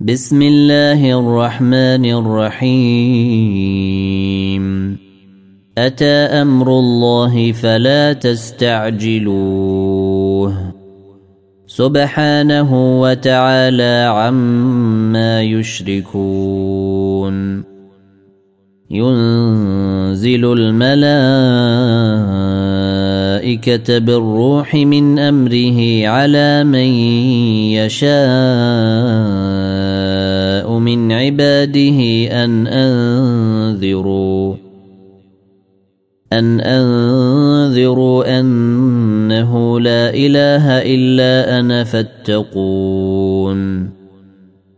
بسم الله الرحمن الرحيم. أتى أمر الله فلا تستعجلوه. سبحانه وتعالى عما يشركون. ينزل الملائكة بالروح من أمره على من يشاء. من عباده أن أنذروا أن أنذروا أنه لا إله إلا أنا فاتقون.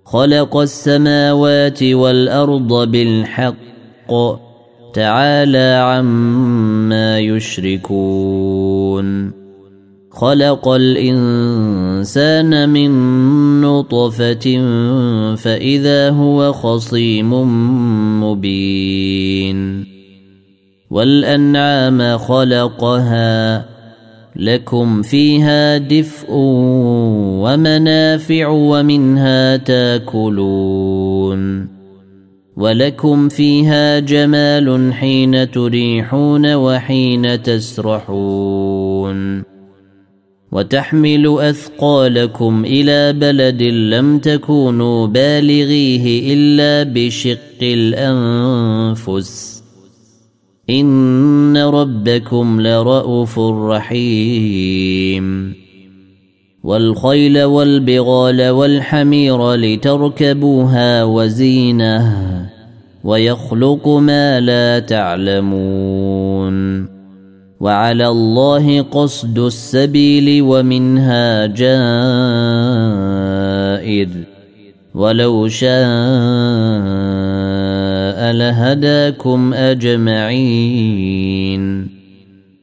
خلق السماوات والأرض بالحق تعالى عما يشركون. خلق الإنسان من نطفة فإذا هو خصيم مبين. والأنعام خلقها لكم فيها دفء ومنافع ومنها تاكلون. ولكم فيها جمال حين تريحون وحين تسرحون. وتحمل أثقالكم إلى بلد لم تكونوا بالغيه إلا بشق الأنفس. إن ربكم لرءوف رحيم. والخيل والبغال والحمير لتركبوها وزينة ويخلق ما لا تعلمون. وعلى الله قصد السبيل ومنها جائر. ولو شاء لهداكم أجمعين.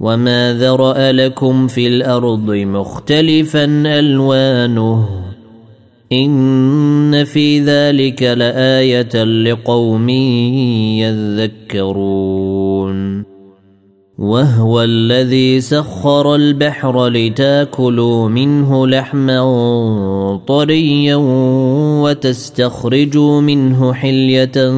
وما ذرا لكم في الأرض مختلفا الوانه ان في ذلك لايه لقوم يذكرون وهو الذي سخر البحر لتاكلوا منه لحما طريا وتستخرجوا منه حلية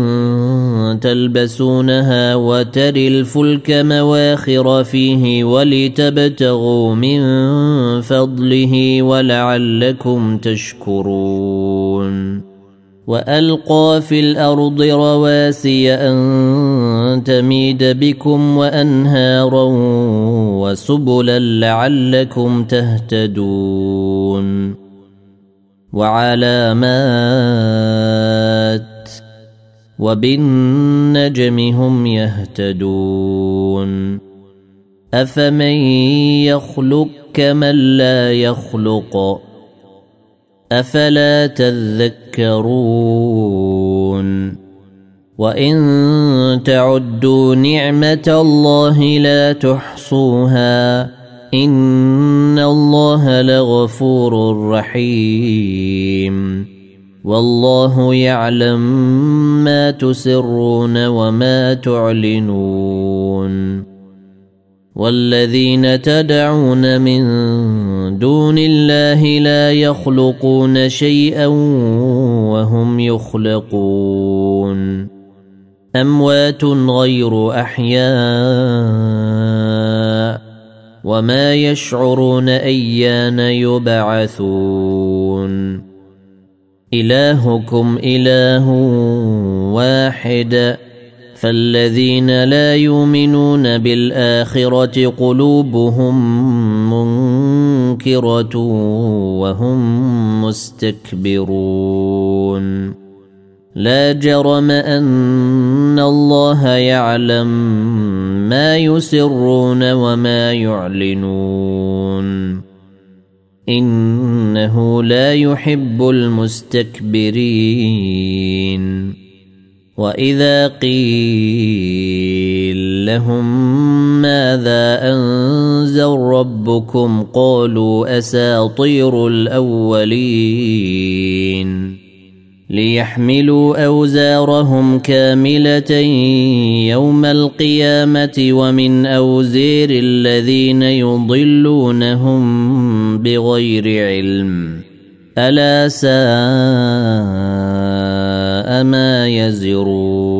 تلبسونها وتري الفلك مواخر فيه ولتبتغوا من فضله ولعلكم تشكرون. وألقى في الأرض رواسي أن تميد بكم وأنهارا وسبلا لعلكم تهتدون وعلامات وبالنجم هم يهتدون أفمن يخلق كمن لا يخلق أفلا تذكرون وان تعدوا نعمه الله لا تحصوها ان الله لغفور رحيم والله يعلم ما تسرون وما تعلنون والذين تدعون من دون الله لا يخلقون شيئا وهم يخلقون أموات غير أحياء وما يشعرون أيان يبعثون. إلهكم إله واحد فالذين لا يؤمنون بالآخرة قلوبهم منكرة وهم مستكبرون. لا جرم أن الله يعلم ما يسرون وما يعلنون. إنه لا يحب المستكبرين. وإذا قيل لهم ماذا أنزل ربكم قالوا أساطير الأولين. ليحملوا أوزارهم كاملة يوم القيامة ومن أوزير الذين يضلونهم بغير علم. ألا ساء ما يزرون.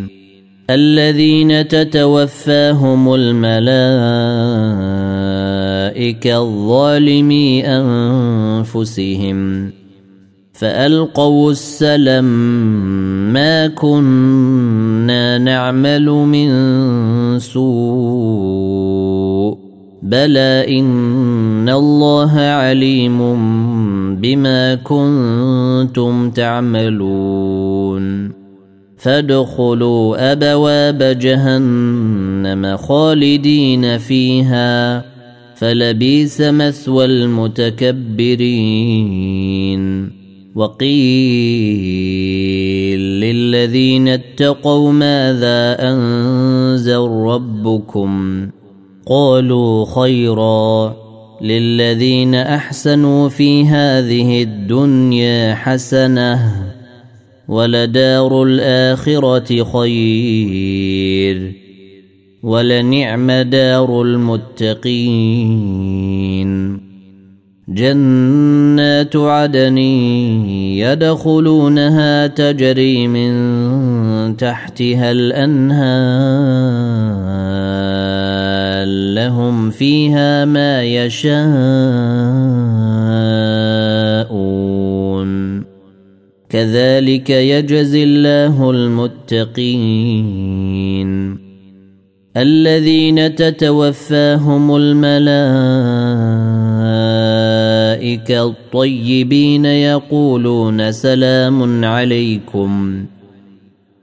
الذين تتوفاهم الملائكة الظالمي أنفسهم فألقوا السلم ما كنا نعمل من سوء بلى إن الله عليم بما كنتم تعملون فادخلوا أبواب جهنم خالدين فيها فلبيس مثوى المتكبرين. وقيل للذين اتقوا ماذا أنزل ربكم؟ قالوا خيرا للذين أحسنوا في هذه الدنيا حسنة. ولدار الاخره خير. ولنعم دار المتقين جنات عدن يدخلونها تجري من تحتها الأنهار. لهم فيها ما يشاءون. كذلك يجزي الله المتقين. الذين تتوفاهم الملائكة الطيبين يقولون سلام عليكم.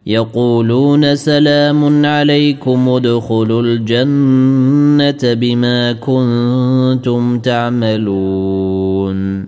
يقولون سلام عليكم ادخلوا الجنة بما كنتم تعملون.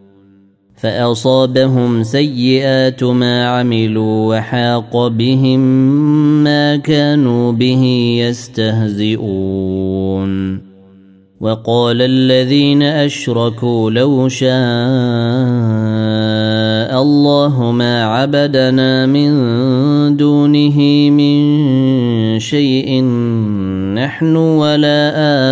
فأصابهم سيئات ما عملوا وحاق بهم ما كانوا به يستهزئون. وقال الذين أشركوا لو شاء الله ما عبدنا من دونه من شيء نحن ولا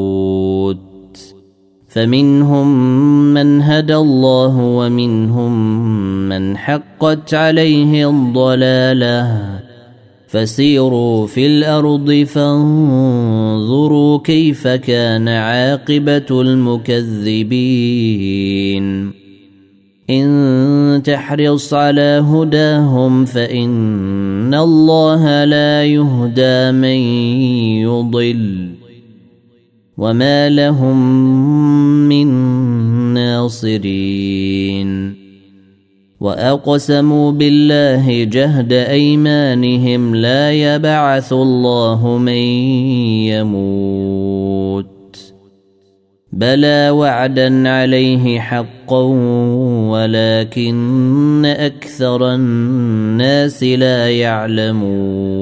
فمنهم من هدى الله ومنهم من حقت عليه الضلاله. فسيروا في الأرض فانظروا كيف كان عاقبة المكذبين. إن تحرص على هداهم فإن الله لا يهدى من يضل. وما لهم من ناصرين واقسموا بالله جهد ايمانهم لا يبعث الله من يموت بلى وعدا عليه حقا ولكن أكثر الناس لا يعلمون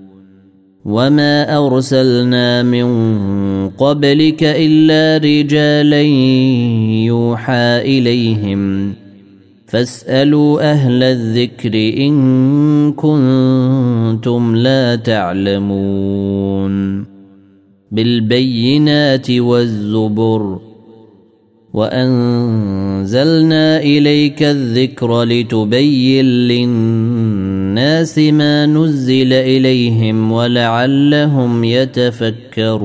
وما ارسلنا من قبلك الا رجالا يوحى اليهم فاسالوا أهل الذكر ان كنتم لا تعلمون بالبينات والزبر وانزلنا اليك الذكر لتبين للناس ما نزل إليهم ولعلهم يتفكرون.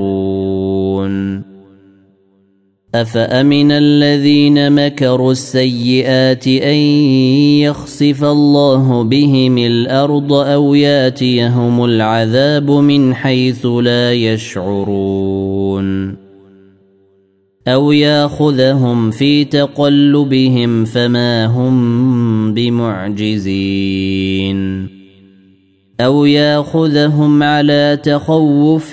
أفأمن الذين مكروا السيئات أن يخسف الله بهم الأرض أو يأتيهم العذاب من حيث لا يشعرون؟ أو ياخذهم في تقلبهم فما هم بمعجزين أو ياخذهم على تخوف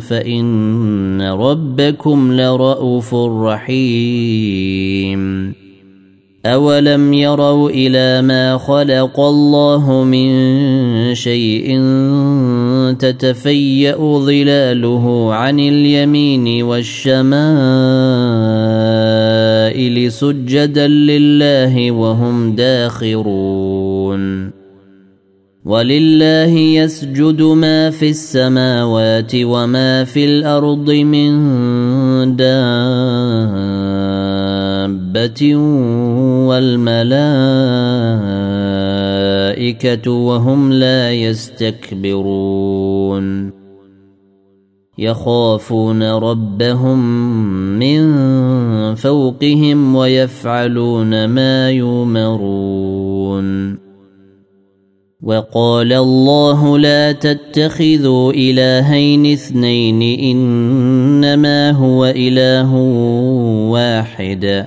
فان ربكم لرءوف رحيم أولم يروا إلى ما خلق الله من شيء تتفيأ ظلاله عن اليمين والشمائل سجدا لله وهم داخرون ولله يسجد ما في السماوات وما في الأرض من دابة والملائكة وهم لا يستكبرون يخافون ربهم من فوقهم ويفعلون ما يؤمرون وقال الله لا تتخذوا الهين اثنين انما هو اله واحد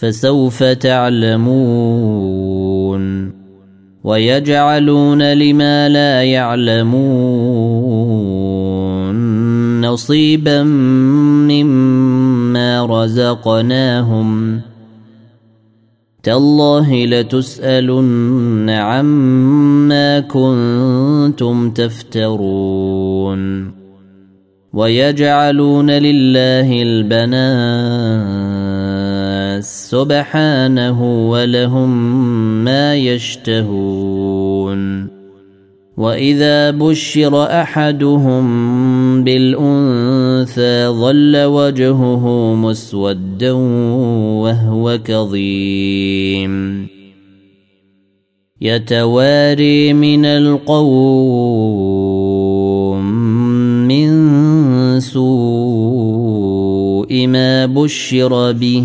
فسوف تعلمون ويجعلون لما لا يعلمون نصيبا مما رزقناهم تالله لتسألن عما كنتم تفترون ويجعلون لله البنات سبحانه ولهم ما يشتهون وإذا بشر أحدهم بالأنثى ظل وجهه مسودا وهو كظيم. يتواري من القوم من سوء ما بشر به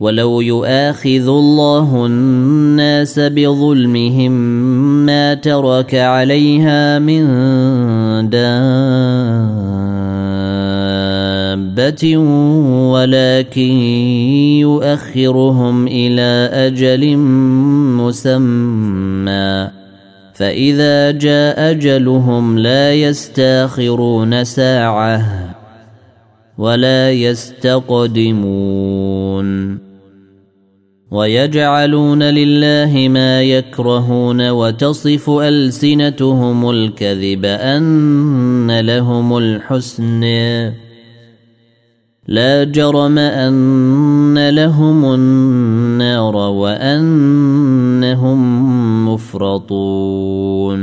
ولو يؤاخذ الله الناس بظلمهم ما ترك عليها من دابة ولكن يؤخرهم إلى أجل مسمى فإذا جاء أجلهم لا يستاخرون ساعة ولا يستقدمون ويجعلون لله ما يكرهون وتصف ألسنتهم الكذب أن لهم الحسن. لا جرم أن لهم النار وأنهم مفرطون.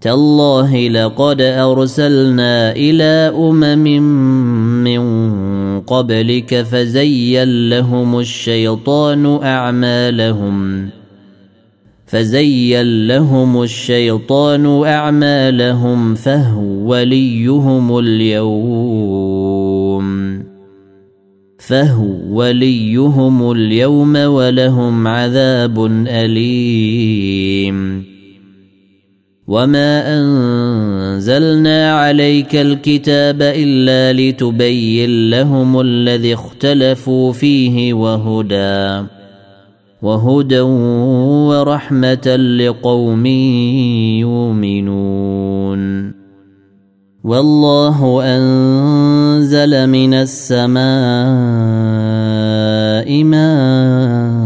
تالله لقد أرسلنا إلى أمم من قبلك فزين لهم الشيطان أعمالهم. فزين لهم الشيطان أعمالهم فهو وليهم اليوم. فهو وليهم اليوم ولهم عذاب أليم. وما انزلنا عليك الكتاب الا لتبين لهم الذي اختلفوا فيه وهدى وهدى ورحمه لقوم يؤمنون والله انزل من السماء ماء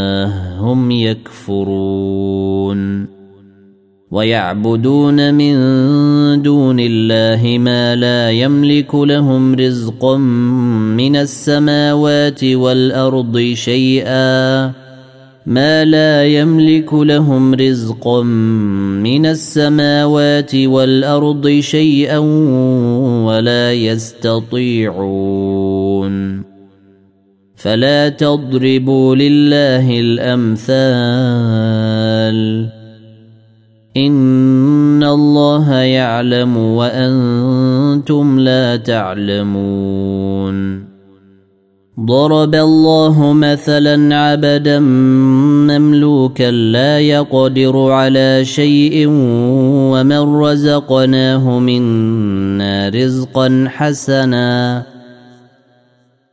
هم يكفرون. ويعبدون من دون الله ما لا يملك لهم رزقا من السماوات والأرض شيئا. ما لا يملك لهم رزقا من السماوات والأرض شيئا ولا يستطيعون. فلا تضربوا لله الأمثال. إن الله يعلم وأنتم لا تعلمون. ضرب الله مثلا عبدا مملوكا لا يقدر على شيء ومن رزقناه منا رزقا حسنا.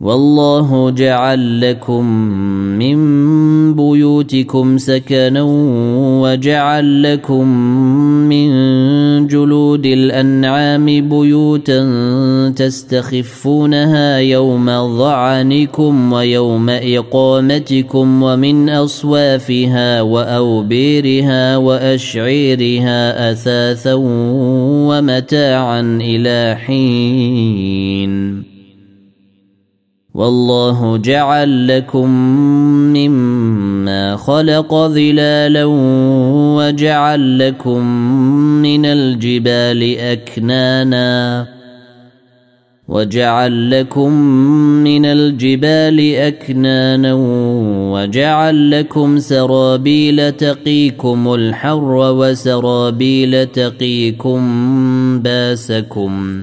والله جعل لكم من بيوتكم سكنا وجعل لكم من جلود الأنعام بيوتا تستخفونها يوم ظعنكم ويوم إقامتكم ومن أصوافها وأوبيرها وأشعيرها أثاثا ومتاعا إلى حين. والله جعل لكم مما خلق ظلالا وجعل لكم من الجبال أكنانا وجعل لكم من الجبال أكنانا وجعل لكم سرابيل تقيكم الحر وسرابيل تقيكم باسكم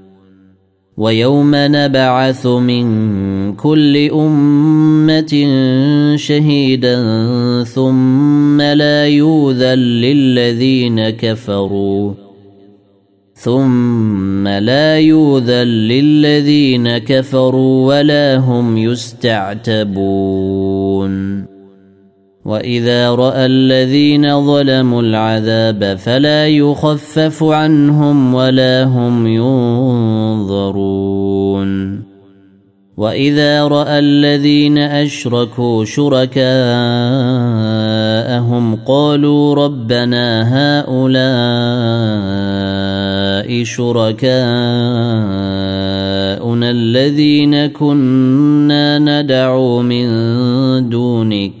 ويوم نبعث من كل أمة شهيدا ثم لا يوذن للذين كفروا. ثم لا يوذن للذين كفروا ولا هم يستعتبون. وإذا رأى الذين ظلموا العذاب فلا يخفف عنهم ولا هم ينظرون وإذا رأى الذين أشركوا شركاءهم قالوا ربنا هؤلاء شركاءنا الذين كنا ندعو من دونك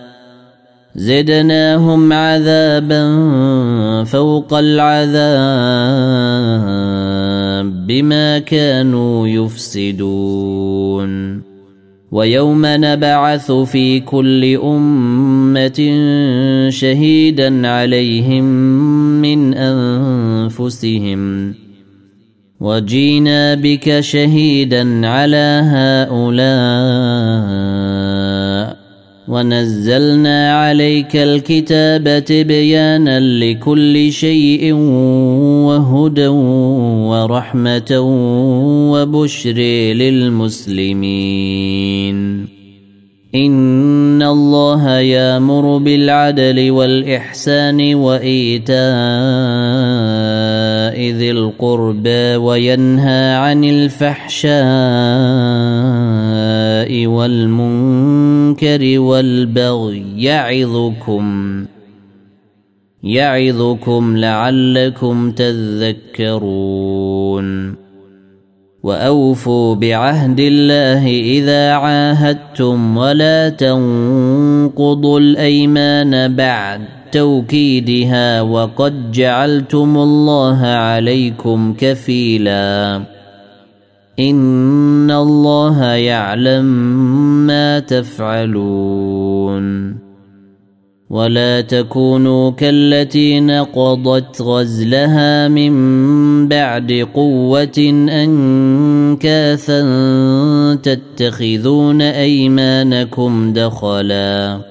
زدناهم عذابا فوق العذاب بما كانوا يفسدون. ويوم نبعث في كل أمة شهيدا عليهم من أنفسهم. وجينا بك شهيدا على هؤلاء. ونزلنا عليك الكتاب تبيانا لكل شيء وهدى ورحمة وبشر للمسلمين. إن الله يأمر بالعدل والإحسان وإيتاء ذي القربى وينهى عن الفحشاء والمنكر والبغي يعظكم يعظكم لعلكم تذكرون واوفوا بعهد الله اذا عاهدتم ولا تنقضوا الايمان بعد توكيدها وقد جعلتم الله عليكم كفيلا. إن الله يعلم ما تفعلون. ولا تكونوا كالتي نقضت غزلها من بعد قوة أنكاثا تتخذون أيمانكم دخلا.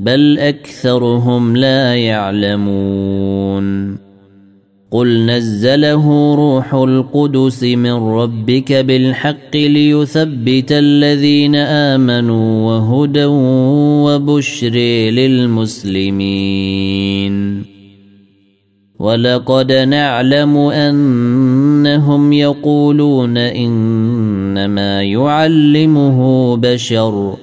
بل أكثرهم لا يعلمون. قل نزله روح القدس من ربك بالحق ليثبت الذين آمنوا وهدى وبشر للمسلمين. ولقد نعلم أنهم يقولون إنما يعلمه بشر.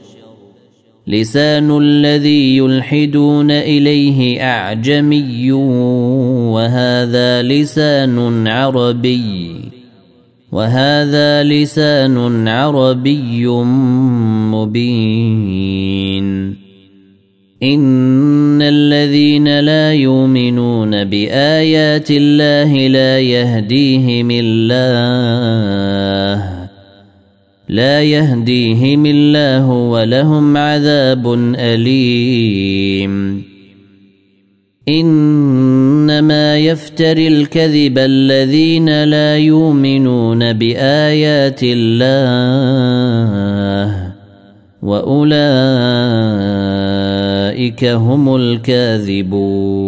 لسان الذي يلحدون إليه أعجمي وهذا لسان عربي وهذا لسان عربي مبين. إن الذين لا يؤمنون بآيات الله لا يهديهم الله. لا يهديهم الله ولهم عذاب أليم. إنما يفتري الكذب الذين لا يؤمنون بآيات الله وأولئك هم الكاذبون.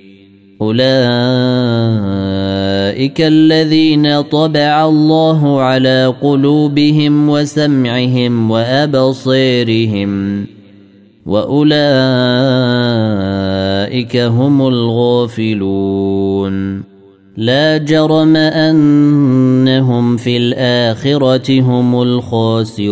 اولئك الذين طبع الله على قلوبهم وسمعهم وابصيرهم واولئك هم الغافلون لا جرم انهم في الاخره هم الخاسرون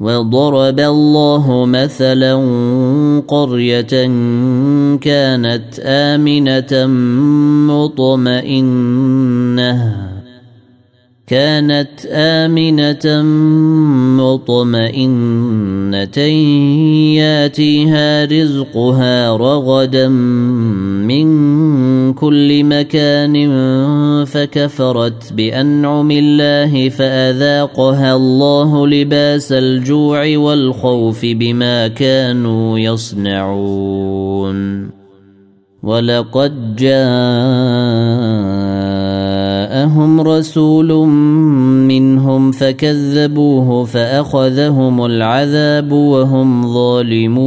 وضرب الله مثلا قريه كانت امنه مطمئنه كانت آمنة مطمئنة ياتيها رزقها رغدا من كل مكان فكفرت بأنعم الله فأذاقها الله لباس الجوع والخوف بما كانوا يصنعون. ولقد جاءهم رسول منهم فكذبوه فأخذهم العذاب وهم ظالمون.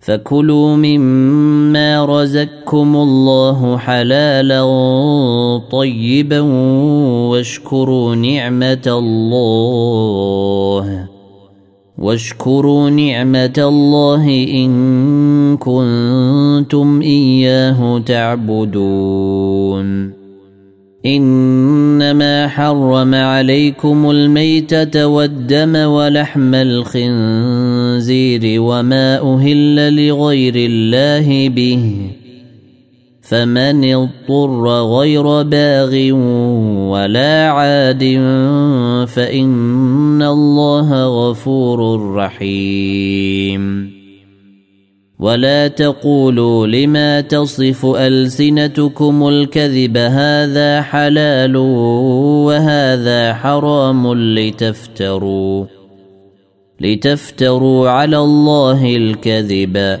فكلوا مما رزقكم الله حلالا طيبا واشكروا نعمة الله. واشكروا نعمة الله إن كنتم إياه تعبدون. إنما حرم عليكم الميتة والدم ولحم الخنزير وما أهل لغير الله به. فمن اضطر غير باغ ولا عاد فإن الله غفور رحيم. ولا تقولوا لما تصف ألسنتكم الكذب هذا حلال وهذا حرام لتفتروا لتفتروا على الله الكذب.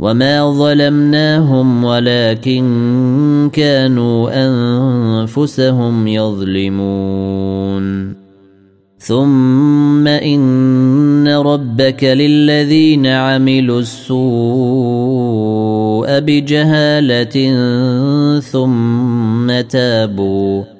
وما ظلمناهم ولكن كانوا انفسهم يظلمون ثم ان ربك للذين عملوا السوء بجهاله ثم تابوا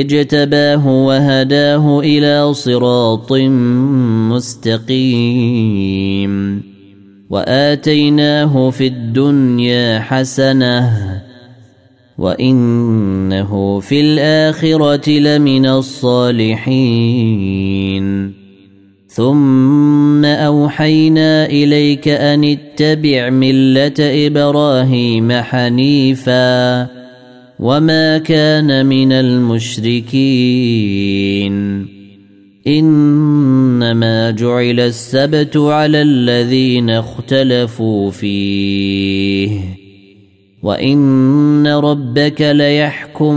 اجتباه وهداه إلى صراط مستقيم. وآتيناه في الدنيا حسنة وإنه في الآخرة لمن الصالحين. ثم أوحينا إليك أن اتبع ملة إبراهيم حنيفا. وما كان من المشركين انما جعل السبت على الذين اختلفوا فيه وان ربك ليحكم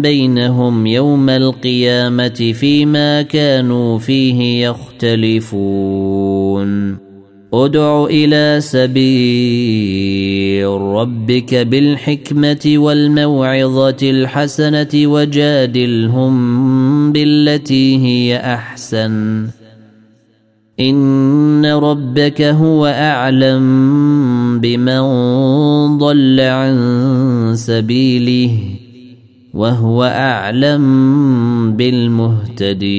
بينهم يوم القيامه فيما كانوا فيه يختلفون ادع إلى سبيل ربك بالحكمة والموعظة الحسنة وجادلهم بالتي هي أحسن. إن ربك هو أعلم بمن ضل عن سبيله وهو أعلم بالمهتدين.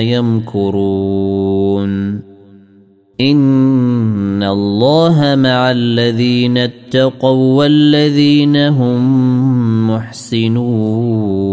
يمكرون. إن الله مع الذين اتقوا والذين هم محسنون.